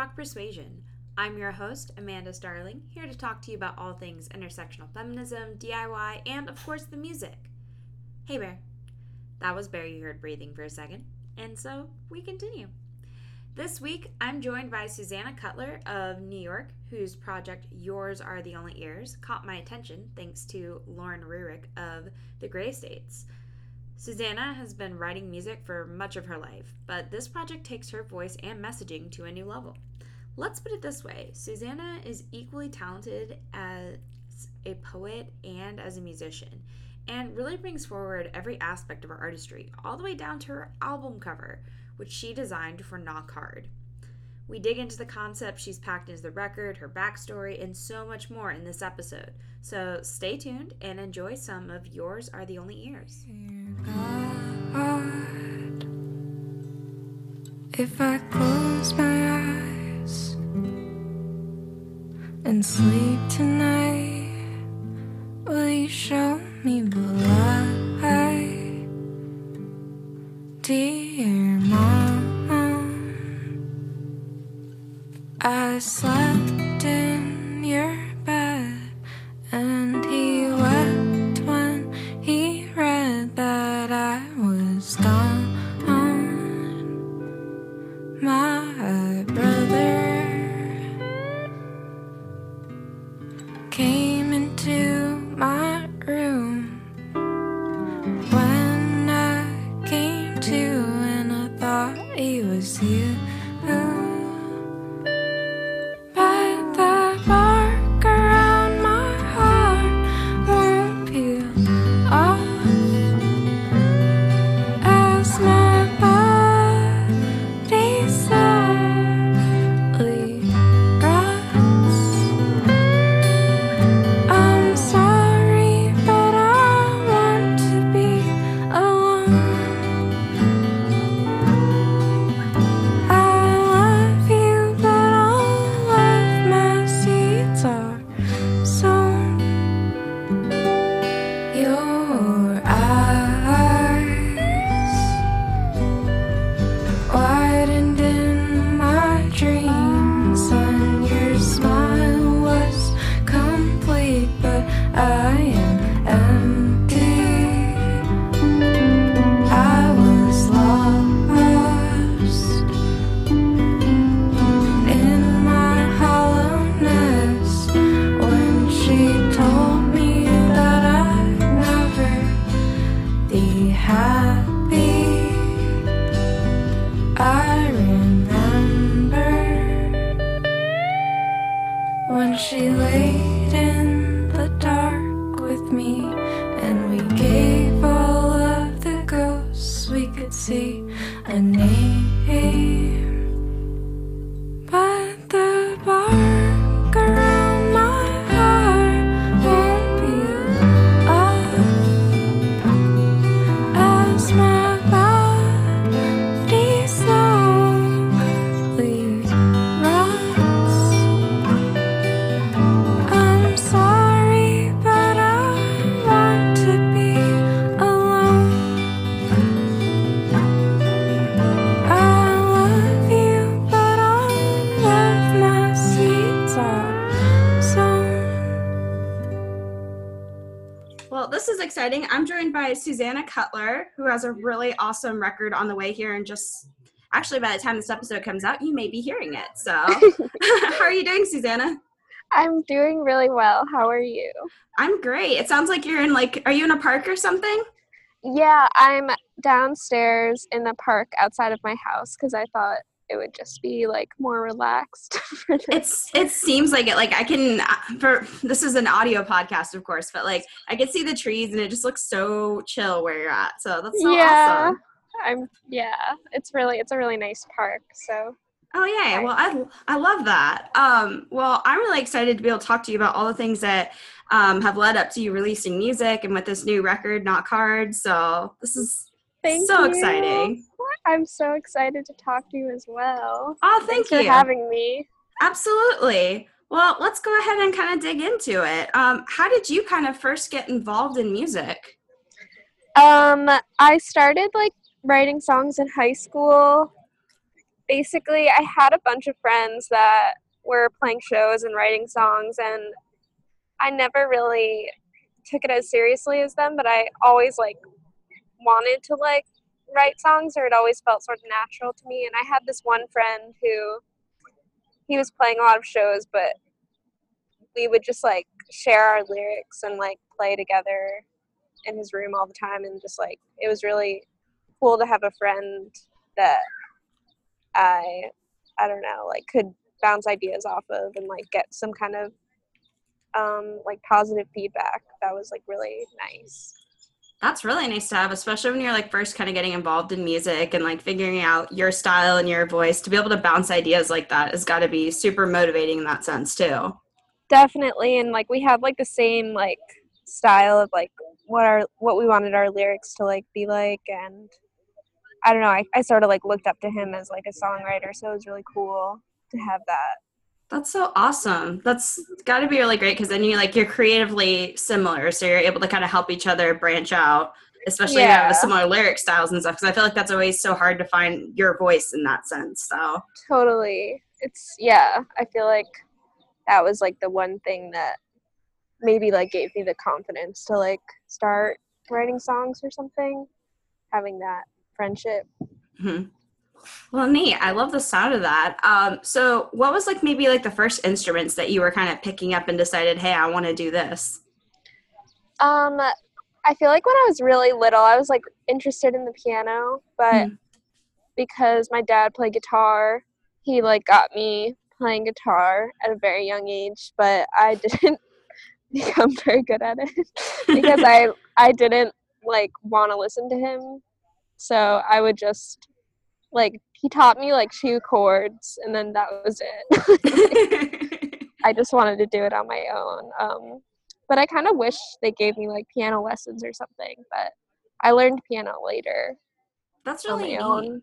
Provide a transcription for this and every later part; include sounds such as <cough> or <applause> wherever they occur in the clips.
Rock Persuasion. I'm your host, Amanda Starling, here to talk to you about all things intersectional feminism, DIY, and of course the music. Hey Bear. That was Bear you heard breathing for a second, and so we continue. This week, I'm joined by Susanna Cutler of New York, whose project Yours Are the Only Ears caught my attention thanks to Lauren Rurik of The Gray Estates. Susanna has been writing music for much of her life, but this project takes her voice and messaging to a new level. Let's put it this way Susanna is equally talented as a poet and as a musician, and really brings forward every aspect of her artistry, all the way down to her album cover, which she designed for Knock Hard. We dig into the concept she's packed into the record, her backstory, and so much more in this episode. So stay tuned and enjoy some of Yours Are the Only Ears. If I close my eyes and sleep tonight, will you show me the light, Slept I'm joined by Susanna Cutler, who has a really awesome record on the way here. And just actually, by the time this episode comes out, you may be hearing it. So, <laughs> how are you doing, Susanna? I'm doing really well. How are you? I'm great. It sounds like you're in like, are you in a park or something? Yeah, I'm downstairs in the park outside of my house because I thought it would just be like more relaxed <laughs> for this. It's it seems like it. Like I can for this is an audio podcast, of course, but like I can see the trees and it just looks so chill where you're at. So that's so yeah. awesome. I'm yeah, it's really it's a really nice park. So Oh yeah, well I I love that. Um, well, I'm really excited to be able to talk to you about all the things that um, have led up to you releasing music and with this new record, Knock Hard. So this is thank so you. exciting. I'm so excited to talk to you as well. Oh, thank Thanks for having me. Absolutely. Well, let's go ahead and kind of dig into it. Um, how did you kind of first get involved in music? Um, I started like writing songs in high school. Basically, I had a bunch of friends that were playing shows and writing songs, and I never really took it as seriously as them, but I always like wanted to like write songs, or it always felt sort of natural to me. And I had this one friend who he was playing a lot of shows, but we would just like share our lyrics and like play together in his room all the time. And just like it was really cool to have a friend that I I don't know like could bounce ideas off of and like get some kind of um like positive feedback. That was like really nice That's really nice to have, especially when you're like first kind of getting involved in music and like figuring out your style and your voice. To be able to bounce ideas like that has got to be super motivating in that sense too. definitely and like we had like the same like style of like what our what we wanted our lyrics to like be like and I don't know I, I sort of like looked up to him as like a songwriter so it was really cool to have that That's so awesome. That's got to be really great because then you like you're creatively similar, so you're able to kind of help each other branch out, especially yeah. with similar lyric styles and stuff. Because I feel like that's always so hard to find your voice in that sense. So totally it's yeah i feel like that was like the one thing that maybe like gave me the confidence to like start writing songs or something having that friendship Mhm. Well, neat. I love the sound of that. Um, so, what was like maybe like the first instruments that you were kind of picking up and decided, hey, I want to do this? um i feel like when i was really little i was like interested in the piano but Mm. because my dad played guitar he like got me playing guitar at a very young age but i <laughs> didn't become very good at it <laughs> because I I didn't like want to listen to him. So I would just like he taught me like two chords and then that was it. <laughs> I just wanted to do it on my own. Um but I kind of wish they gave me like piano lessons or something, but I learned piano later That's on really my neat.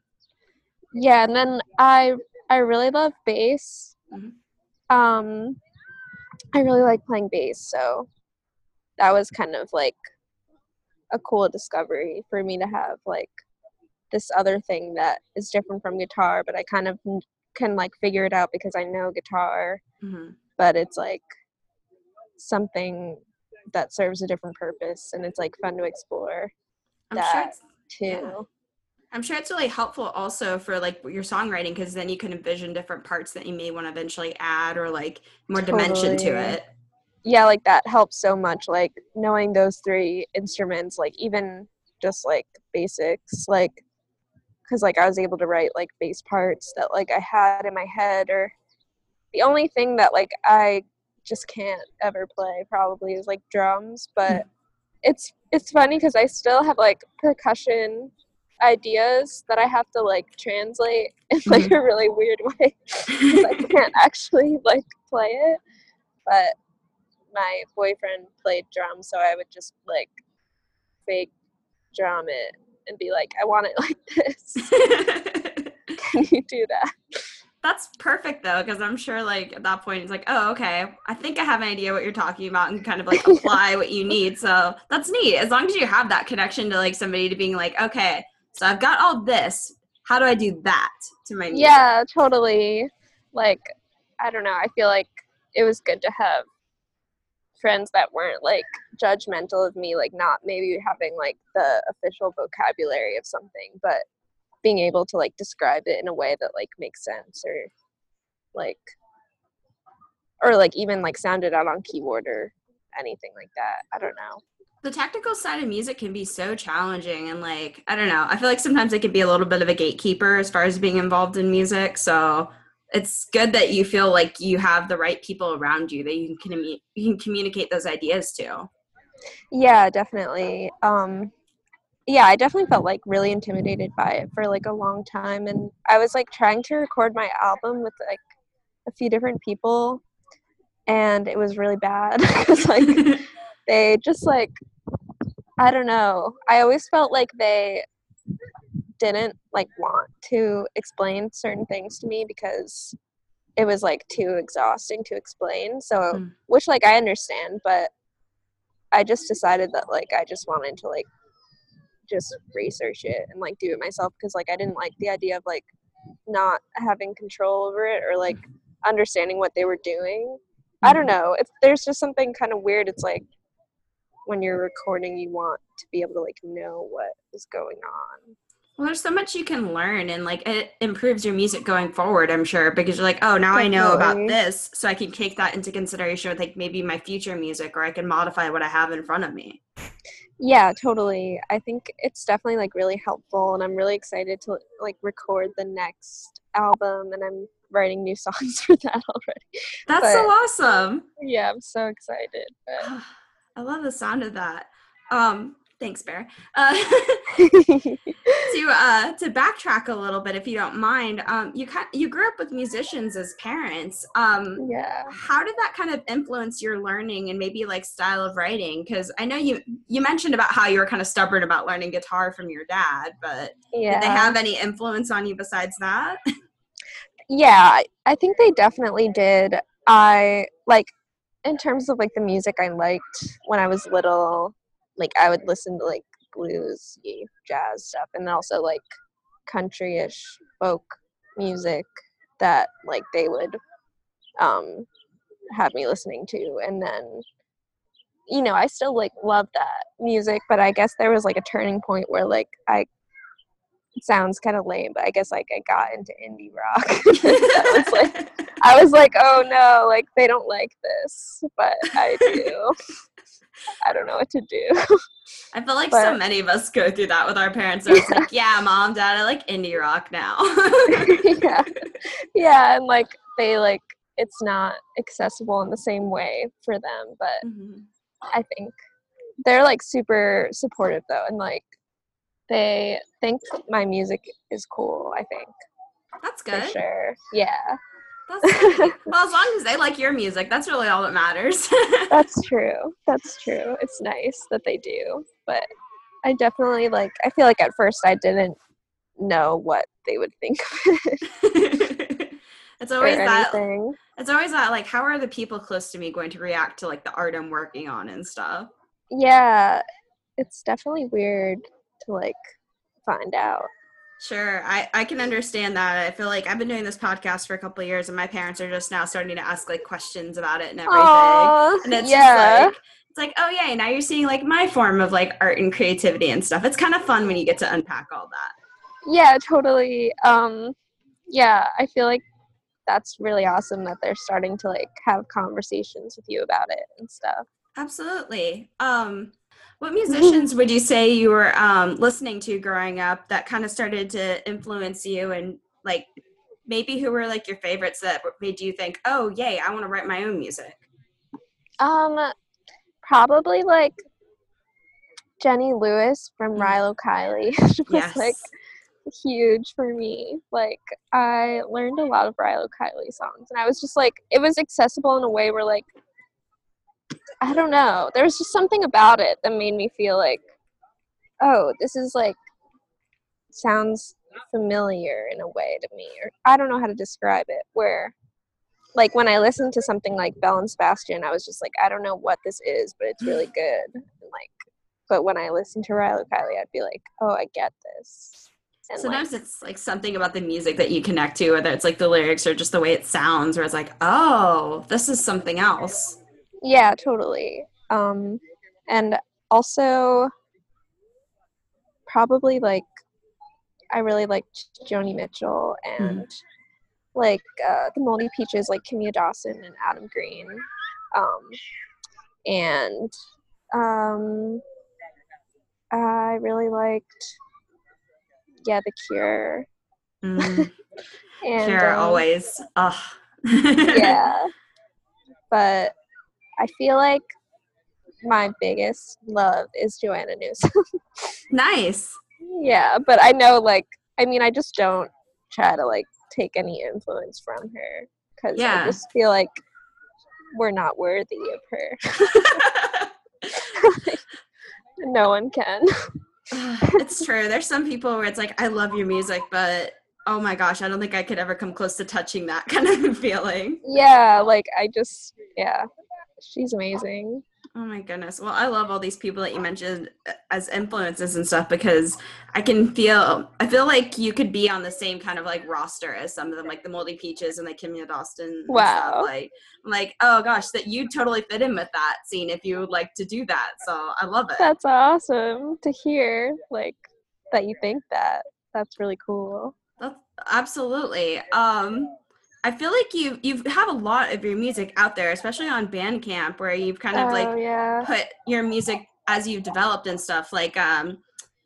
Yeah, and then I I really love bass. Mhm. Um I really like playing bass, so that was kind of like a cool discovery for me to have like this other thing that is different from guitar, but I kind of can like figure it out because I know guitar, Mhm. but it's like something that serves a different purpose and it's like fun to explore I'm sure that it's too. yeah. I'm sure it's really helpful also for like your songwriting because then you can envision different parts that you may want to eventually add or like more dimension to it. yeah like that helps so much like knowing those three instruments like even just like basics like because like i was able to write like bass parts that like i had in my head or the only thing that like i just can't ever play probably is like drums, but <laughs> it's it's funny because I still have like percussion ideas that I have to like translate <laughs> in like mm-hmm. a really weird way <laughs> I can't actually like play it. But my boyfriend played drums, so I would just like fake drum it and be like, I want it <laughs> like this. <laughs> Can you do that? That's perfect though, because I'm sure like at that point it's like, oh, okay, I think I have an idea what you're talking about and kind of like <laughs> apply what you need. So that's neat. As long as you have that connection to like somebody to being like, okay, so I've got all this. How do I do that to my music? Yeah, totally. Like, I don't know. I feel like it was good to have friends that weren't like judgmental of me, like not maybe having like the official vocabulary of something, but being able to like describe it in a way that like makes sense or like or like even like sound it out on keyboard or anything like that. I don't know. the technical side of music can be so challenging and like i don't know i feel like sometimes it can be a little bit of a gatekeeper as far as being involved in music so it's good that you feel like you have the right people around you that you can you can communicate those ideas to Yeah, definitely. Um yeah, I definitely felt like really intimidated by it for like a long time and I was like trying to record my album with like a few different people and it was really bad <laughs> cuz like <laughs> they just like I don't know. I always felt like they didn't like want to explain certain things to me because it was like too exhausting to explain. So Mm. which like I understand, but I just decided that like I just wanted to like just research it and like do it myself because like I didn't like the idea of like not having control over it or like understanding what they were doing. I don't know. It's there's just something kind of weird. It's like when you're recording, you want to be able to like know what is going on. Well there's so much you can learn and like it improves your music going forward i'm sure because you're like oh now i know about this so i can take that into consideration with like maybe my future music or i can modify what i have in front of me Yeah, totally. I think it's definitely like really helpful and I'm really excited to like record the next album and I'm writing new <laughs> songs for that already. that's so awesome Yeah, I'm so excited. But <sighs> I love the sound of that. Um, thanks, Bear. Uh, <laughs> to uh, to backtrack a little bit, if you don't mind, um, you kind you grew up with musicians as parents. Um, yeah. how did that kind of influence your learning and maybe like style of writing? Because I know you you mentioned about how you were kind of stubborn about learning guitar from your dad, but Yeah. did they have any influence on you besides that? yeah, I- I think they definitely did. I like in terms of like the music I liked when I was little, like I would listen to like blues, jazz stuff, and also like country-ish folk music that like they would um have me listening to, and then you know I still like love that music, but I guess there was like a turning point where like I it sounds kind of lame, but I guess like I got into indie rock. <laughs> Was like <laughs> I was like, oh no, like they don't like this, but I do. <laughs> I don't know what to do. <laughs> I feel like so many of us go through that with our parents. It's like, <laughs> yeah, mom, dad, I like indie rock now. <laughs> yeah, yeah, and like they like it's not accessible in the same way for them, but Mhm. I think they're like super supportive though, and like they think my music is cool. I think That's for good. sure. Yeah. <laughs> well, as long as they like your music, that's really all that matters. <laughs> that's true. That's true. It's nice that they do, but I definitely like. I feel like at first I didn't know what they would think of it <laughs> it's always that. anything. It's always that. Like, how are the people close to me going to react to like the art I'm working on and stuff? Yeah, it's definitely weird to like find out. Sure, I I can understand that. I feel like I've been doing this podcast for a couple of years, and my parents are just now starting to ask like questions about it and everything. Aw, and it's yeah. just like it's like oh yeah now you're seeing like my form of like art and creativity and stuff it's kind of fun when you get to unpack all that yeah, totally. Um, yeah, I feel like that's really awesome that they're starting to like have conversations with you about it and stuff. absolutely um what musicians would you say you were um listening to growing up that kind of started to influence you and like maybe who were like your favorites that made you think oh yay i want to write my own music Um, probably like Jenny Lewis from Mm. Rilo Kiley <laughs> was Yes. like huge for me. Like I learned a lot of Rilo Kiley songs, and I was just like, it was accessible in a way where like, I don't know, there was just something about it that made me feel like, oh, this is like sounds familiar in a way to me, or I don't know how to describe it. Where like when I listened to something like Belle and Sebastian, I was just like, I don't know what this is, but it's really <laughs> good. And like, but when I listened to Rilo Kiley, I'd be like, oh, I get this. And like, Sometimes it's like something about the music that you connect to, whether it's like the lyrics or just the way it sounds, where it's like, oh, this is something else. Yeah, totally. Um, and also probably like I really liked Joni Mitchell and like uh, the Moldy Peaches, like Kimya Dawson and Adam Green, um, and um, I really liked yeah The Cure Mm, <laughs> and Cure um, always. Ugh. <laughs> yeah. But I feel like my biggest love is Joanna Newsom. <laughs> nice. yeah, but I know like I mean I just don't try to like take any influence from her cuz Yeah. I just feel like we're not worthy of her. <laughs> <laughs> no one can. it's true. There's some people where it's like, I love your music, but oh my gosh, I don't think I could ever come close to touching that kind of feeling. yeah, like I just yeah. She's amazing. Oh my goodness. Well, I love all these people that you mentioned uh, as influences and stuff because I can feel I feel like you could be on the same kind of like roster as some of them, like the Moldy Peaches and like Kimya Dawson. Wow. Like I'm like, oh gosh, that you totally fit in with that scene if you would like to do that. So I love it. That's awesome to hear like that you think that. That's really cool. That's, absolutely. Um, I feel like you you have a lot of your music out there, especially on Bandcamp, where you've kind of oh like yeah. put your music as you've developed and stuff. Like um,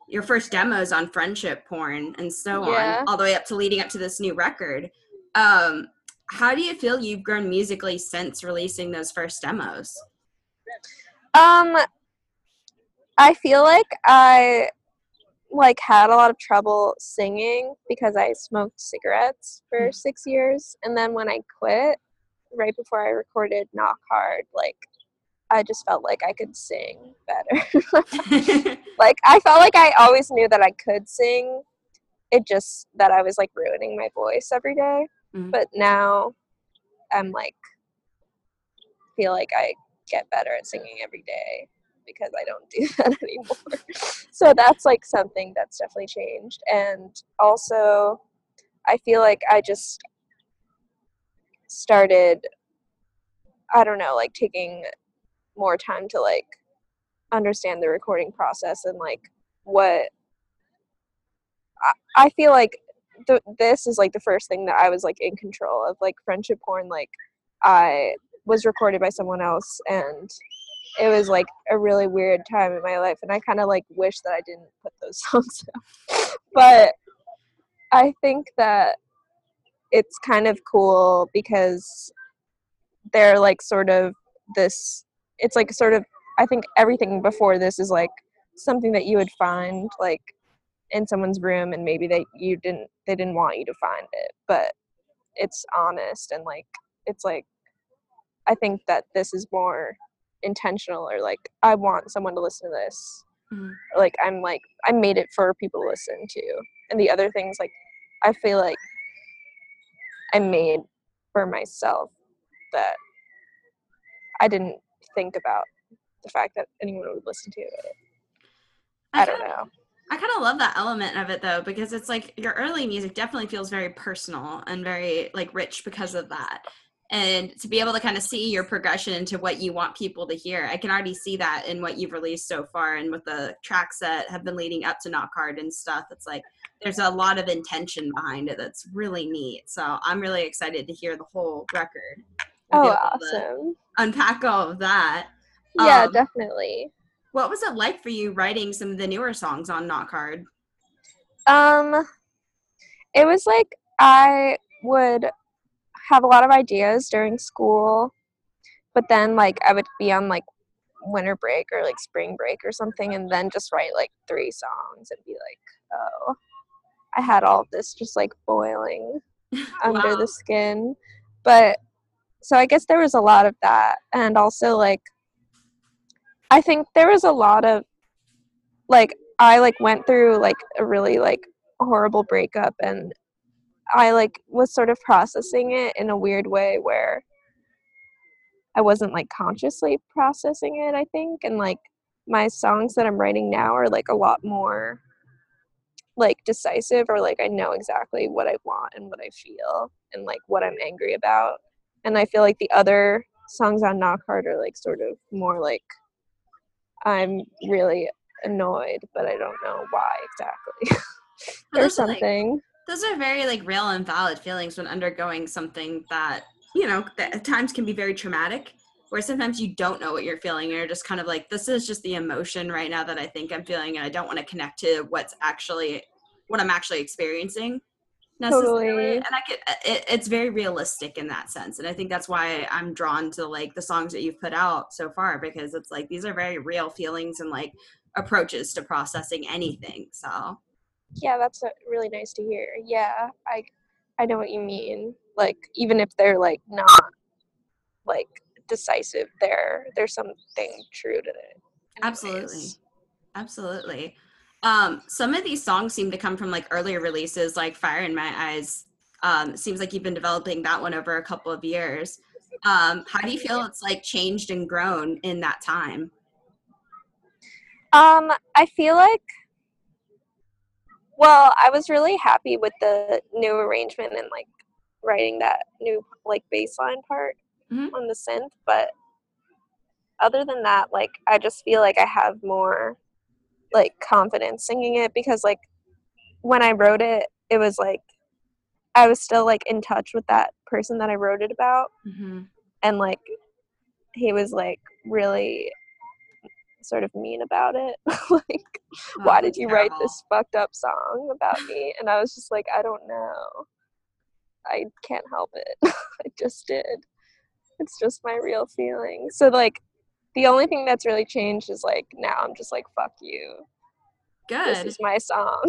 your first demos on friendship porn and so Yeah. on, all the way up to leading up to this new record. Um, how do you feel you've grown musically since releasing those first demos? Um I feel like I like had a lot of trouble singing because I smoked cigarettes for Mm. 6 years and then when I quit right before I recorded Knock Hard like I just felt like I could sing better. <laughs> <laughs> like I felt like I always knew that I could sing. It just that I was like ruining my voice every day. Mhm. But now I'm like feel like I get better at singing every day because I don't <laughs> do that anymore. so that's like something that's definitely changed. And also I feel like I just started I don't know, like taking more time to like understand the recording process and like what I, I feel like th- this is like the first thing that I was like in control of like friendship porn like I was recorded by someone else and it was like a really weird time in my life and I kind of like wish that I didn't put those <laughs> songs out. but I think that it's kind of cool because they're like sort of this it's like sort of I think everything before this is like something that you would find like in someone's room and maybe they you didn't they didn't want you to find it but it's honest and like it's like I think that this is more intentional or like I want someone to listen to this Mhm. like I'm like I made it for people to listen to and the other things like I feel like I made for myself that I didn't think about the fact that anyone would listen to it. I don't kinda- know. I kind of love that element of it though, because it's like your early music definitely feels very personal and very like rich because of that. And to be able to kind of see your progression into what you want people to hear, I can already see that in what you've released so far and with the tracks that have been leading up to Knock Hard and stuff. It's like there's a lot of intention behind it that's really neat. So I'm really excited to hear the whole record. Oh, awesome. Unpack all of that. Yeah, Um, definitely. What was it like for you writing some of the newer songs on Knock Hard? Um, it was like I would have a lot of ideas during school, but then like I would be on like winter break or like spring break or something and then just write like three songs and be like, oh, I had all of this just like boiling <laughs> under Wow. the skin. But so I guess there was a lot of that. And also like I think there was a lot of like I like went through like a really like horrible breakup and I like was sort of processing it in a weird way where I wasn't like consciously processing it, I think. And like my songs that I'm writing now are like a lot more like decisive or like I know exactly what I want and what I feel and like what I'm angry about. And I feel like the other songs on Knock Hard are like sort of more like I'm really annoyed, but I don't know why exactly. <laughs> Or are, like- something. Those are very like real and valid feelings when undergoing something that you know that at times can be very traumatic where sometimes you don't know what you're feeling and you're just kind of like this is just the emotion right now that i think i'm feeling and i don't want to connect to what's actually what i'm actually experiencing necessarily Totally. and i get uh, it, it's very realistic in that sense and i think that's why i'm drawn to like the songs that you've put out so far because it's like these are very real feelings and like approaches to processing anything so Yeah, that's really nice to hear. Yeah, I I know what you mean. Like even if they're like not like decisive, there there's something true to it. Absolutely. Absolutely. Um, some of these songs seem to come from like earlier releases, like Fire in My Eyes. Um, seems like you've been developing that one over a couple of years. Um, how do you feel it's like changed and grown in that time? Um, I feel like well, I was really happy with the new arrangement and like writing that new like bass line part Mhm. on the synth, but other than that, like I just feel like I have more like confidence singing it because like when I wrote it, it was like I was still like in touch with that person that I wrote it about Mm-hmm. and like he was like really sort of mean about it. <laughs> Like why did you write this fucked up song about me? And i was just like i don't know. I can't help it. <laughs> I just did. It's just my real feeling. so like the only thing that's really changed is like now i'm just like fuck you. This Good. is my song.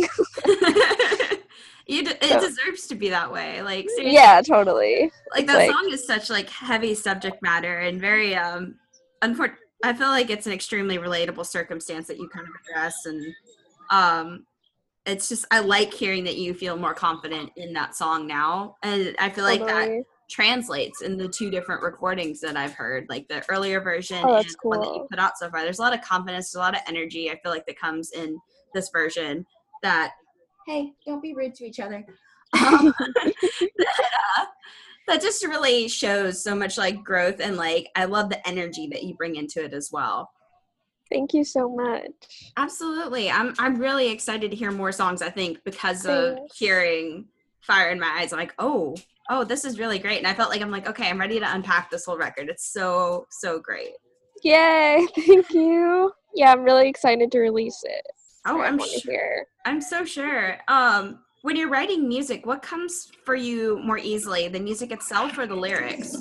<laughs> You d- it So- deserves to be that way. Like seriously, yeah totally. Like that like- song is such like heavy subject matter and very um unfor- i feel like it's an extremely relatable circumstance that you kind of address and um it's just i like hearing that you feel more confident in that song now. And i feel like that translates in the two different recordings that i've heard like the earlier version Oh, and that's the one that you put out so far. There's a lot of confidence a lot of energy i feel like that comes in this version that hey don't be rude to each other. <laughs> <laughs> Um, <laughs> that, uh, that just really shows so much like growth and like i love the energy that you bring into it as well. Thank you so much. Absolutely. I'm i'm really excited to hear more songs i think because of hearing fire in my eyes i'm like oh oh this is really great. And i felt like i'm like okay i'm ready to unpack this whole record. It's so so great. Yay. <laughs> Thank you. Yeah i'm really excited to release it. Oh i'm sure. i'm so sure. Um when you're writing music what comes for you more easily the music itself or the lyrics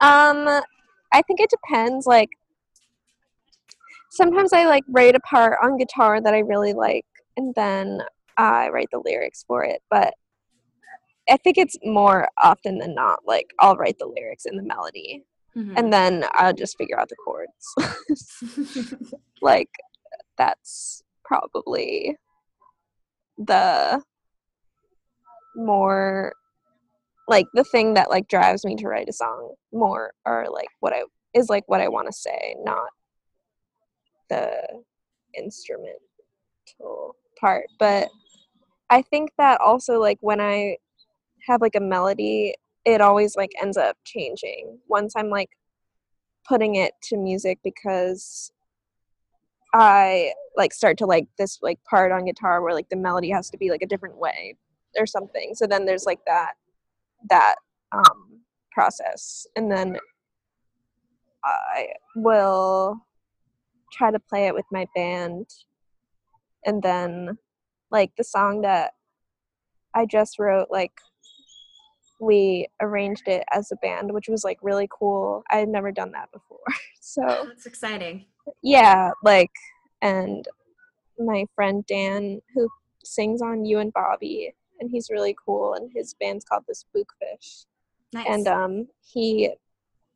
Um, I think it depends. Like, sometimes I like write a part on guitar that I really like, and then I write the lyrics for it. But I think it's more often than not like I'll write the lyrics and the melody, Mhm. and then I'll just figure out the chords. <laughs> like, that's probably the more like the thing that like drives me to write a song more or like what I is like what I want to say, not the instrumental part. But I think that also like when I have like a melody, it always like ends up changing once I'm like putting it to music because I like start to like this like part on guitar where like the melody has to be like a different way or something. So then there's like that that um process and then I will try to play it with my band and then like the song that I just wrote like we arranged it as a band, which was like really cool. I had never done that before. <laughs> So That's exciting. Yeah, like and my friend Dan who sings on You and Bobby and he's really cool and his band's called the Spookfish. Nice. And um he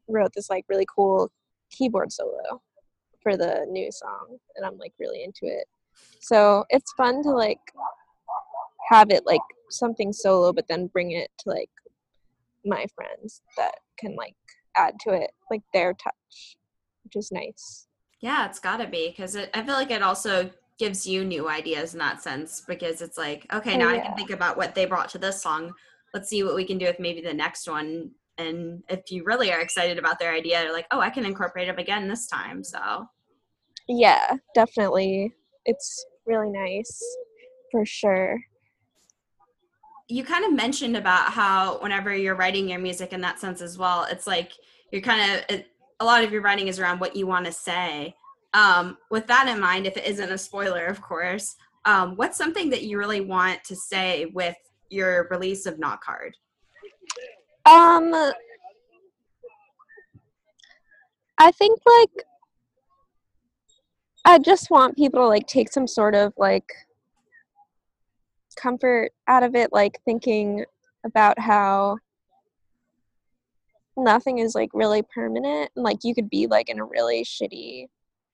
wrote this like really cool keyboard solo for the new song and I'm like really into it. So it's fun to like have it like something solo but then bring it to like my friends that can like add to it like their touch which is nice Yeah, it's got to be because I feel like it also gives you new ideas in that sense because it's like, okay, Oh, now I can think about what they brought to this song. Let's see what we can do with maybe the next one. And if you really are excited about their idea, you're like, oh, I can incorporate them again this time. So, yeah definitely it's really nice for sure you kind of mentioned about how whenever you're writing your music in that sense as well, it's like you're kind of, it, a lot of your writing is around what you want to say. Um, with that in mind, if it isn't a spoiler, of course, um, what's something that you really want to say with your release of Knock Hard? um i think like i just want people to like take some sort of like comfort out of it like thinking about how nothing is like really permanent and like you could be like in a really shitty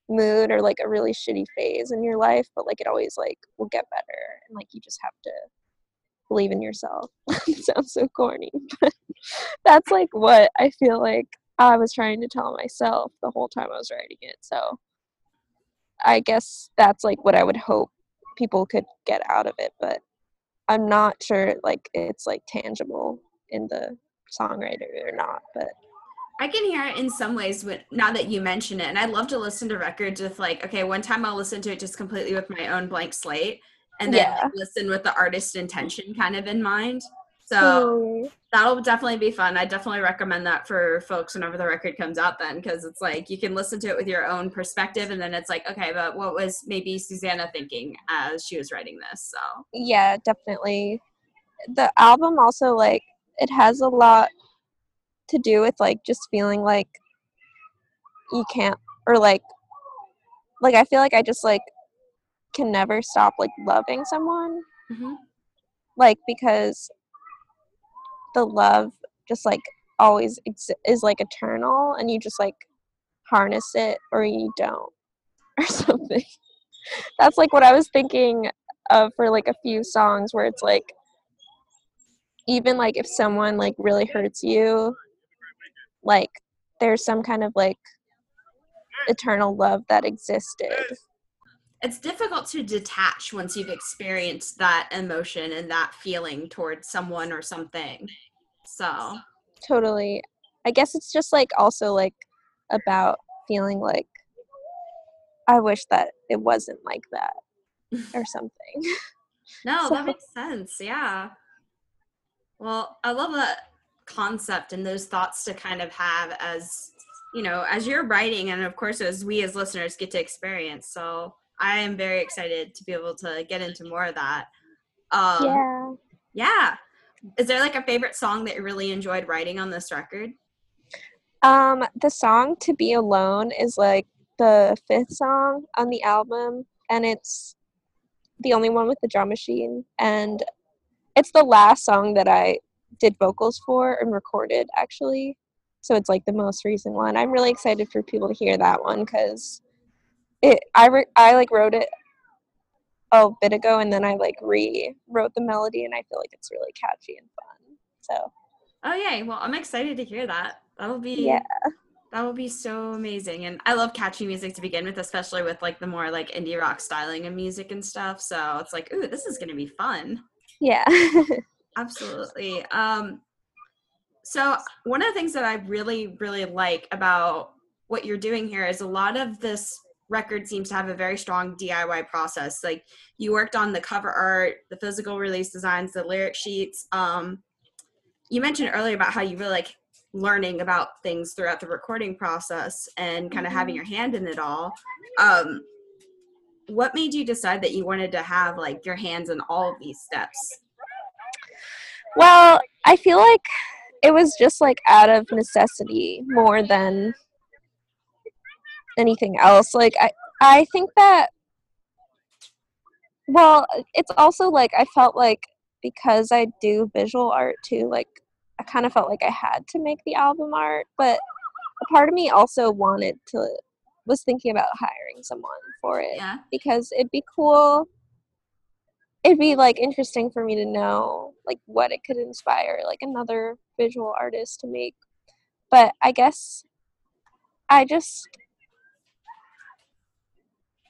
mood or like a really shitty phase in your life but like it always like will get better and like you just have to believe in yourself. <laughs> Sounds so corny but <laughs> that's like what i feel like i was trying to tell myself the whole time i was writing it so i guess that's like what i would hope people could get out of it but i'm not sure like it's like tangible in the songwriter or not but I can hear it in some ways but now that you mention it. And I love to listen to records with like, okay, one time I'll listen to it just completely with my own blank slate and then Yeah. listen with the artist intention kind of in mind. So that'll definitely be fun. I definitely recommend that for folks whenever the record comes out then because it's like you can listen to it with your own perspective and then it's like, okay, but what was maybe Susanna thinking as she was writing this? So yeah definitely the album also like it has a lot to do with like just feeling like you can't or like like i feel like i just like can never stop like loving someone Mhm. like because the love just like always ex- is like eternal and you just like harness it or you don't <laughs> or something that's like what i was thinking of for like a few songs where it's like even like if someone like really hurts you like there's some kind of like eternal love that existed it's difficult to detach once you've experienced that emotion and that feeling towards someone or something. So, totally i guess it's just like also like about feeling like i wish that it wasn't like that or something <laughs> no, So- that makes sense. Yeah. Well, I love that concept and those thoughts to kind of have as, you know, as you're writing and of course as we as listeners get to experience. So, I am very excited to be able to get into more of that. Um, yeah yeah. Is there like a favorite song that you really enjoyed writing on this record? Um, the song "To Be Alone" is like the fifth song on the album, and it's the only one with the drum machine, and it's the last song that I did vocals for and recorded actually. So it's like the most recent one. I'm really excited for people to hear that one because it I re- I like wrote it a bit ago, and then I like rewrote the melody, and I feel like it's really catchy and fun. So Oh yay! Well, I'm excited to hear that. That'll be Yeah. That will be so amazing. And I love catchy music to begin with, especially with like the more like indie rock styling of music and stuff. So it's like, ooh, this is gonna be fun. Yeah. <laughs> Absolutely. Um, so one of the things that I really, really like about what you're doing here is a lot of this record seems to have a very strong DIY process. Like you worked on the cover art, the physical release designs, the lyric sheets. Um, you mentioned earlier about how you really like learning about things throughout the recording process and kind of having your hand in it all. Um, what made you decide that you wanted to have like your hands in all of these steps? Well, I feel like it was just like out of necessity more than anything else. Like I I think that well, it's also like I felt like because I do visual art too, like I kind of felt like I had to make the album art, but a part of me also wanted to was thinking about hiring someone for it Yeah. because it'd be cool it'd be like interesting for me to know like what it could inspire like another visual artist to make but i guess i just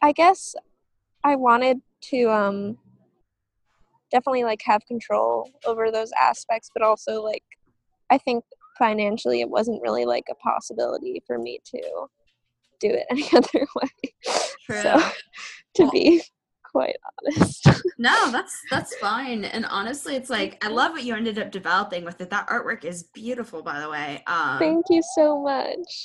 i guess i wanted to um definitely like have control over those aspects but also like i think financially it wasn't really like a possibility for me to do it any <laughs> other way True. so <laughs> to Well- be quite honest <laughs> No, that's that's fine. And honestly, it's like I love what you ended up developing with it. That artwork is beautiful, by the way. Um, thank you so much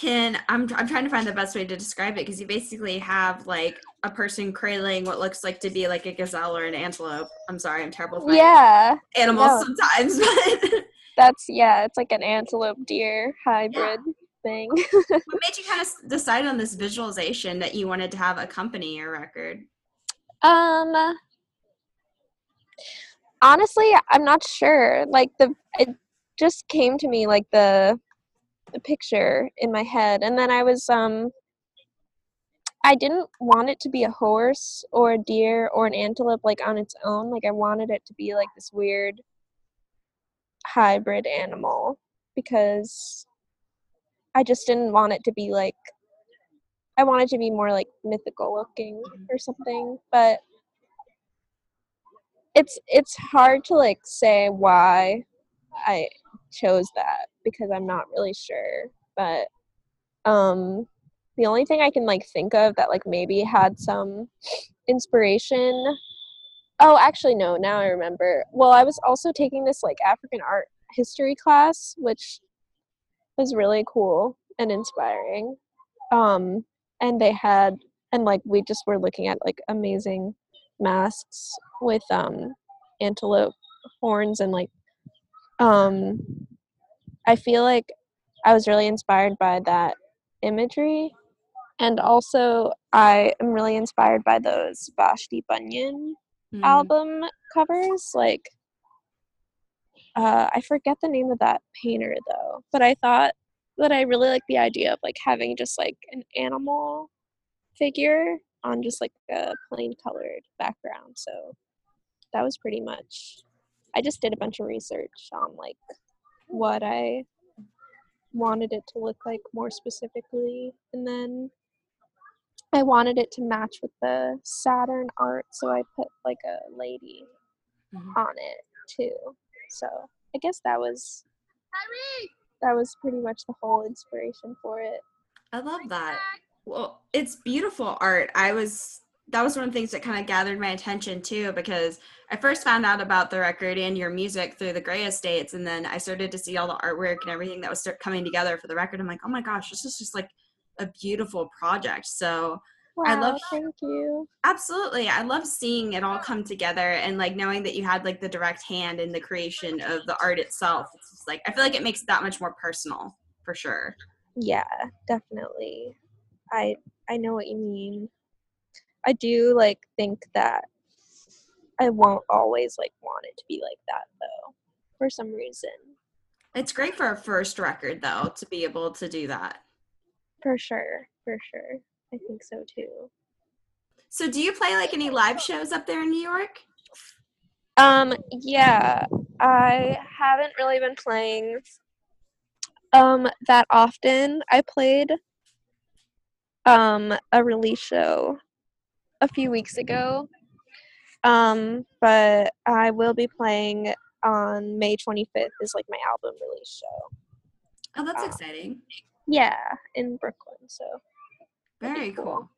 can I'm I'm trying to find the best way to describe it because you basically have like a person cradling what looks like to be like a gazelle or an antelope. I'm sorry, I'm terrible with yeah animals no. sometimes, but that's yeah it's like an antelope deer hybrid thing what made you kind of decide on this visualization that you wanted to have accompany your record? Um honestly, I'm not sure. Like the it just came to me like the the picture in my head and then I was um I didn't want it to be a horse or a deer or an antelope like on its own. Like I wanted it to be like this weird hybrid animal because I just didn't want it to be like I wanted to be more like mythical looking or something, but it's it's hard to like say why I chose that because I'm not really sure. But um the only thing I can like think of that like maybe had some inspiration Oh, actually no, now I remember. Well, I was also taking this like African art history class, which was really cool and inspiring. Um and they had and like we just were looking at like amazing masks with um antelope horns and like um I feel like I was really inspired by that imagery and also I am really inspired by those Vashti Bunyan Hmm. album covers like uh I forget the name of that painter though but I thought that I really like the idea of like having just like an animal figure on just like a plain colored background so that was pretty much I just did a bunch of research on like what I wanted it to look like more specifically and then I wanted it to match with the Saturn art, so I put like a lady Mhm. on it too. So I guess that was that was pretty much the whole inspiration for it. I love that. Well, it's beautiful art. I was that was one of the things that kind of gathered my attention too because I first found out about the record and your music through the Gray Estates, and then I started to see all the artwork and everything that was start coming together for the record. I'm like, oh my gosh, this is just like a beautiful project. So Wow, I love- thank you. absolutely, I love seeing it all come together and like knowing that you had like the direct hand in the creation of the art itself. It's just like I feel like it makes it that much more personal for sure. Yeah, definitely. I I know what you mean. I do like think that I won't always like want it to be like that though, for some reason. It's great for a first record though to be able to do that. For sure, for sure. I think so too. So do you play like any live shows up there in New York? Um, yeah, I haven't really been playing um that often. I played um a release show a few weeks ago. Um, but I will be playing on May 25th is like my album release show. Oh, that's Uh, exciting. Yeah, in Brooklyn. So Very cool. cool.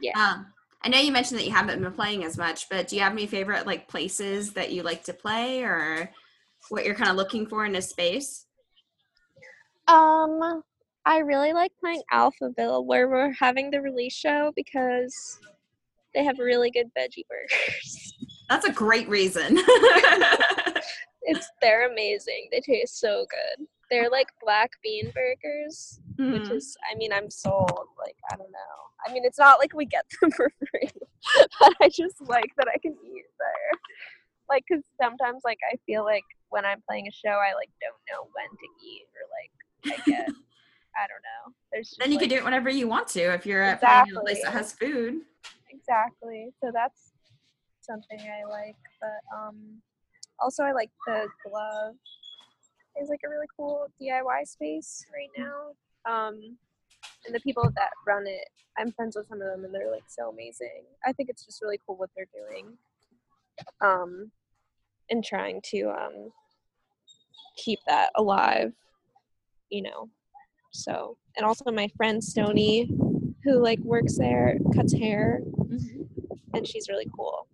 Yeah. Um, I know you mentioned that you haven't been playing as much, but do you have any favorite like places that you like to play or what you're kind of looking for in a space? Um, I really like playing Alphaville where we're having the release show because they have really good veggie burgers. That's a great reason. <laughs> It's they're amazing. They taste so good. They're like black bean burgers, which Mhm. is I mean I'm sold. Like I don't know. I mean it's not like we get <laughs> them for free, but I just like that I can eat there. Like because sometimes like I feel like when I'm playing a show I like don't know when to eat or like I get <laughs> I don't know. There's just, then you like, can do it whenever you want to if you're at at a place that has food. exactly so that's something i like but um also i like the glove is like a really cool diy space right now um and the people that run it i'm friends with some of them and they're like so amazing i think it's just really cool what they're doing um and trying to um keep that alive you know so and also my friend stony who like works there cuts hair and she's really cool.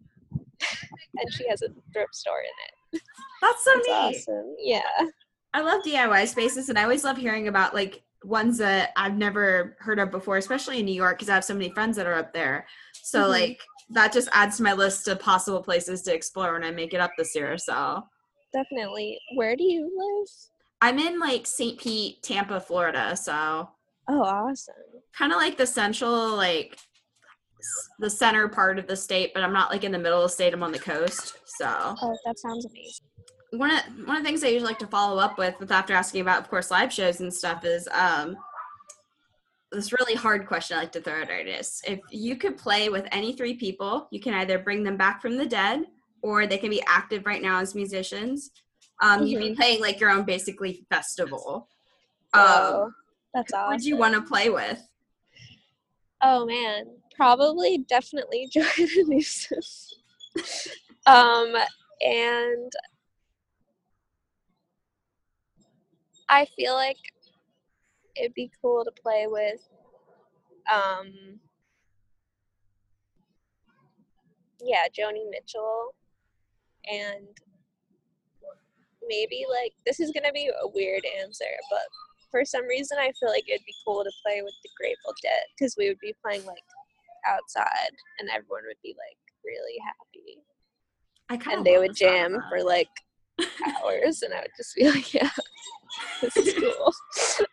<laughs> and she has a thrift store in it. That's so It's neat. awesome. Yeah. I love DIY spaces, and I always love hearing about like ones that I've never heard of before, especially in New York, because I have so many friends that are up there. So Mhm. like that just adds to my list of possible places to explore when I make it up this year. So Definitely. Where do you live? I'm in like St. Pete, Tampa, Florida. So Oh, awesome. kind of like the central, like the center part of the state, but I'm not like in the middle of the state. I'm on the coast. So Oh, that sounds amazing. One of one of the things I usually like to follow up with, with after asking about, of course, live shows and stuff, is um, this really hard question I like to throw at artists. If you could play with any three people, you can either bring them back from the dead, or they can be active right now as musicians. Um, You'd be playing like your own basically festival. Oh, Um, that's who awesome. would you want to play with? Oh man, probably definitely <laughs> Joanna Newsom. um, and I feel like it'd be cool to play with. Um, yeah, Joni Mitchell, and maybe like this is gonna be a weird answer, but for some reason I feel like it'd be cool to play with the Grateful Dead because we would be playing like outside and everyone would be like really happy I kinda and they would the sound of jam for like hours and I would just be like, <laughs> yeah, <laughs> this is cool. <laughs>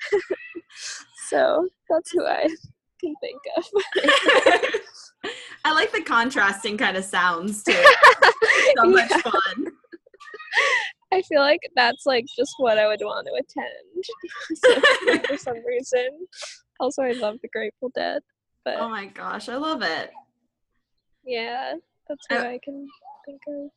so that's who I can think of. <laughs> I like the contrasting kind of sounds too. so much Yeah. fun. I feel like that's like just what I would want to attend for some reason. Also, I love the Grateful Dead, but Oh my gosh, I love it. yeah, that's who Uh, I can think of.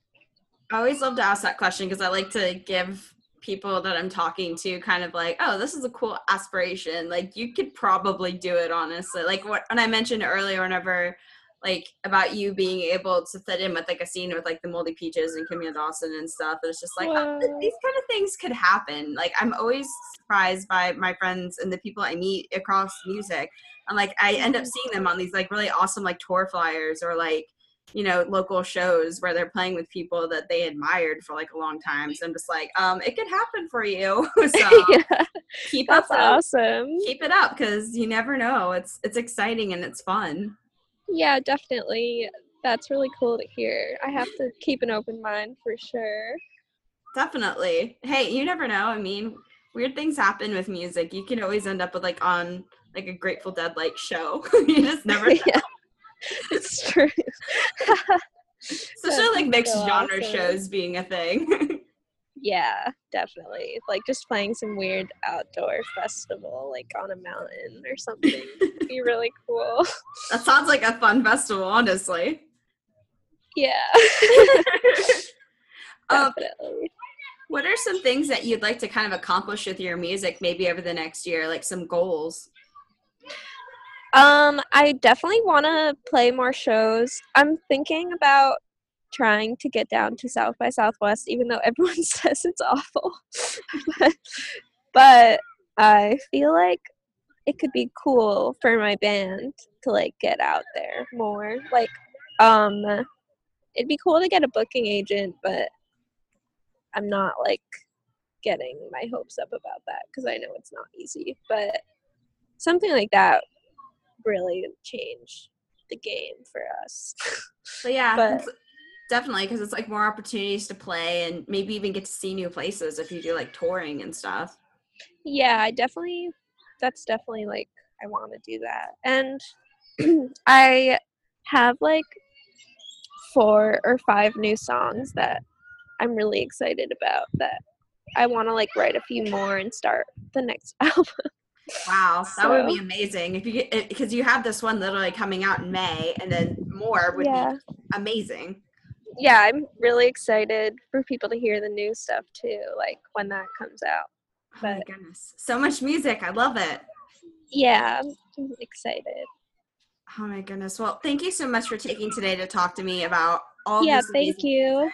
I always love to ask that question because I like to give people that I'm talking to kind of like, oh, this is a cool aspiration. Like you could probably do it honestly. Like what and I mentioned earlier whenever like about you being able to fit in with like a scene with like the moldy peaches and Kimya Dawson and stuff. It's just like oh, these kind of things could happen. Like I'm always surprised by my friends and the people I meet across music. And like I end up mm-hmm. seeing them on these like really awesome like tour flyers or like you know local shows where they're playing with people that they admired for like a long time so i'm just like um it could happen for you <laughs> so <laughs> yeah, keep up that's the- awesome. keep it up because you never know it's it's exciting and it's fun Yeah, definitely. That's really cool to hear. I have to keep an open mind for sure. definitely hey you never know i mean weird things happen with music you can always end up with like on like a grateful dead like show <laughs> you just never know. yeah, <laughs> it's true. <laughs> especially like mixed so genre awesome. shows being a thing <laughs> Yeah, definitely. Like just playing some weird outdoor festival, like on a mountain or something, would be really cool. that sounds like a fun festival honestly Yeah, Um. What are some things that you'd like to kind of accomplish with your music maybe over the next year, like some goals? Um, I definitely want to play more shows. I'm thinking about trying to get down to South by Southwest, even though <laughs> everyone <laughs> says it's awful. <laughs> but, but I feel like it could be cool for my band to like get out there more. Like, um, it'd be cool to get a booking agent, but I'm not like getting my hopes up about that because I know it's not easy. But something like that really change the game for us. <laughs> So yeah, But- Definitely, because it's like more opportunities to play and maybe even get to see new places if you do like touring and stuff. Yeah, I definitely that's definitely like I want to do that. And <clears throat> I have like four or five new songs that I'm really excited about that I want to like write a few more and start the next <laughs> album. Wow, that would be amazing if you get because you have this one literally coming out in May, and then more would yeah. be amazing. Yeah, I'm really excited for people to hear the new stuff too, like when that comes out. Oh my goodness, so much music! I love it. Yeah, I'm excited. Oh my goodness. Well, thank you so much for taking today to talk to me about all. yeah, thank you.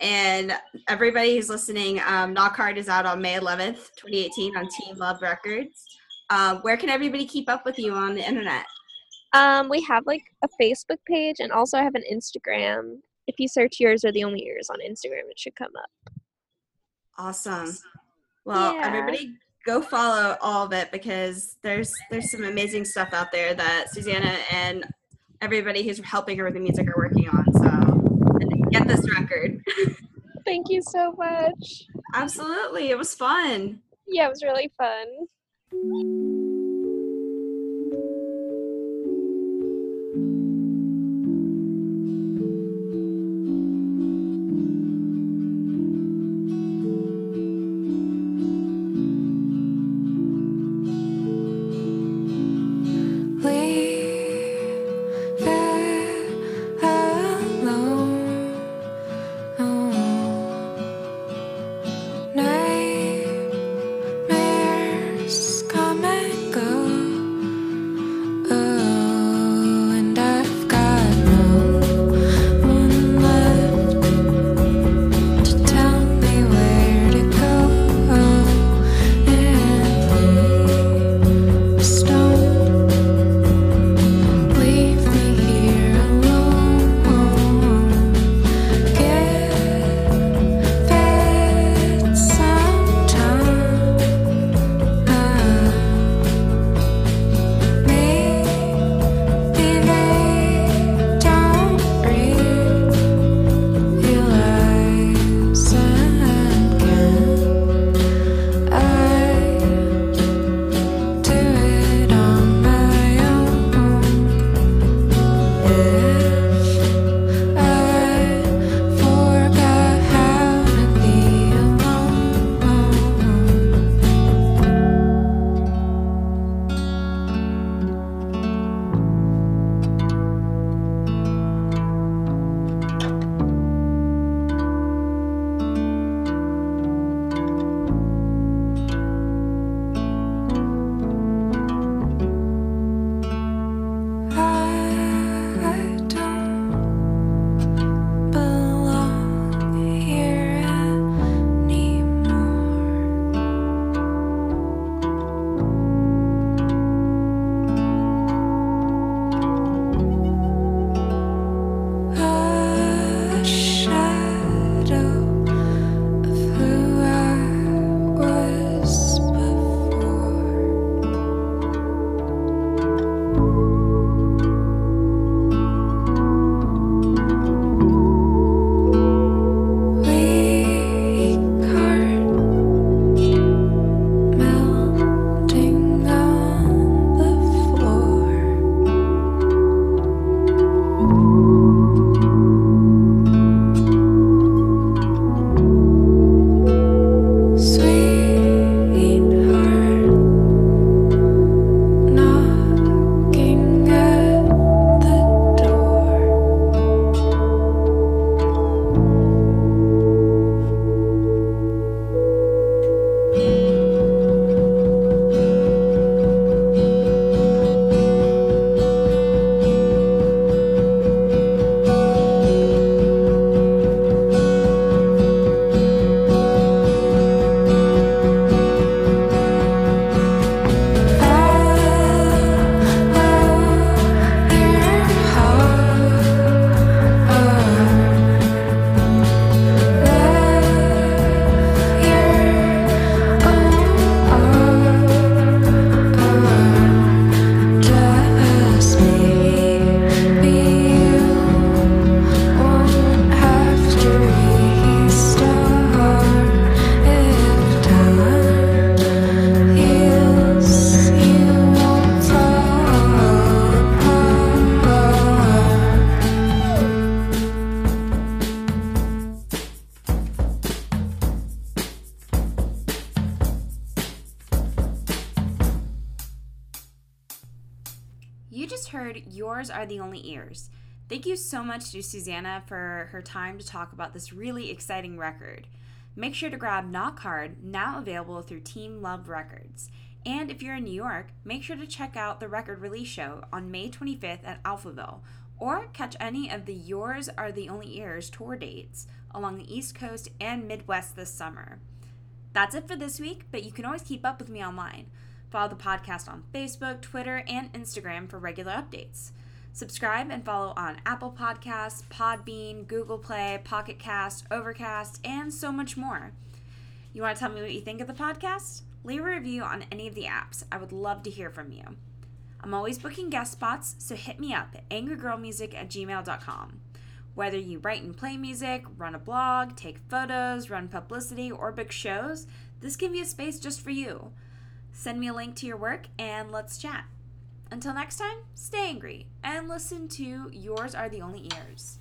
And everybody who's listening, um, Knock Hard is out on May 11th, 2018, on Team Love Records. Um, where can everybody keep up with you on the internet? Um, we have like a Facebook page and also I have an Instagram. If you search Yours Are the Only Ears on Instagram, it should come up. Awesome. Well, Yeah. everybody go follow all of it because there's there's some amazing stuff out there that Susanna and everybody who's helping her with the music are working on. So and get this record. Thank you so much. Absolutely. It was fun. Yeah, it was really fun. Leave so much to Susanna for her time to talk about this really exciting record. Make sure to grab Knock Hard, now available through Team Love Records. And if you're in New York, make sure to check out the record release show on May 25th at Alphaville, or catch any of the Yours Are the Only Ears tour dates along the East Coast and Midwest this summer. That's it for this week, but you can always keep up with me online. Follow the podcast on Facebook, Twitter, and Instagram for regular updates. Subscribe and follow on Apple Podcasts, Podbean, Google Play, Pocket Cast, Overcast, and so much more. You want to tell me what you think of the podcast? Leave a review on any of the apps. I would love to hear from you. I'm always booking guest spots, so hit me up at angrygirlmusic at gmail.com. Whether you write and play music, run a blog, take photos, run publicity, or book shows, this can be a space just for you. Send me a link to your work and let's chat. Until next time, stay angry and listen to Yours Are the Only Ears.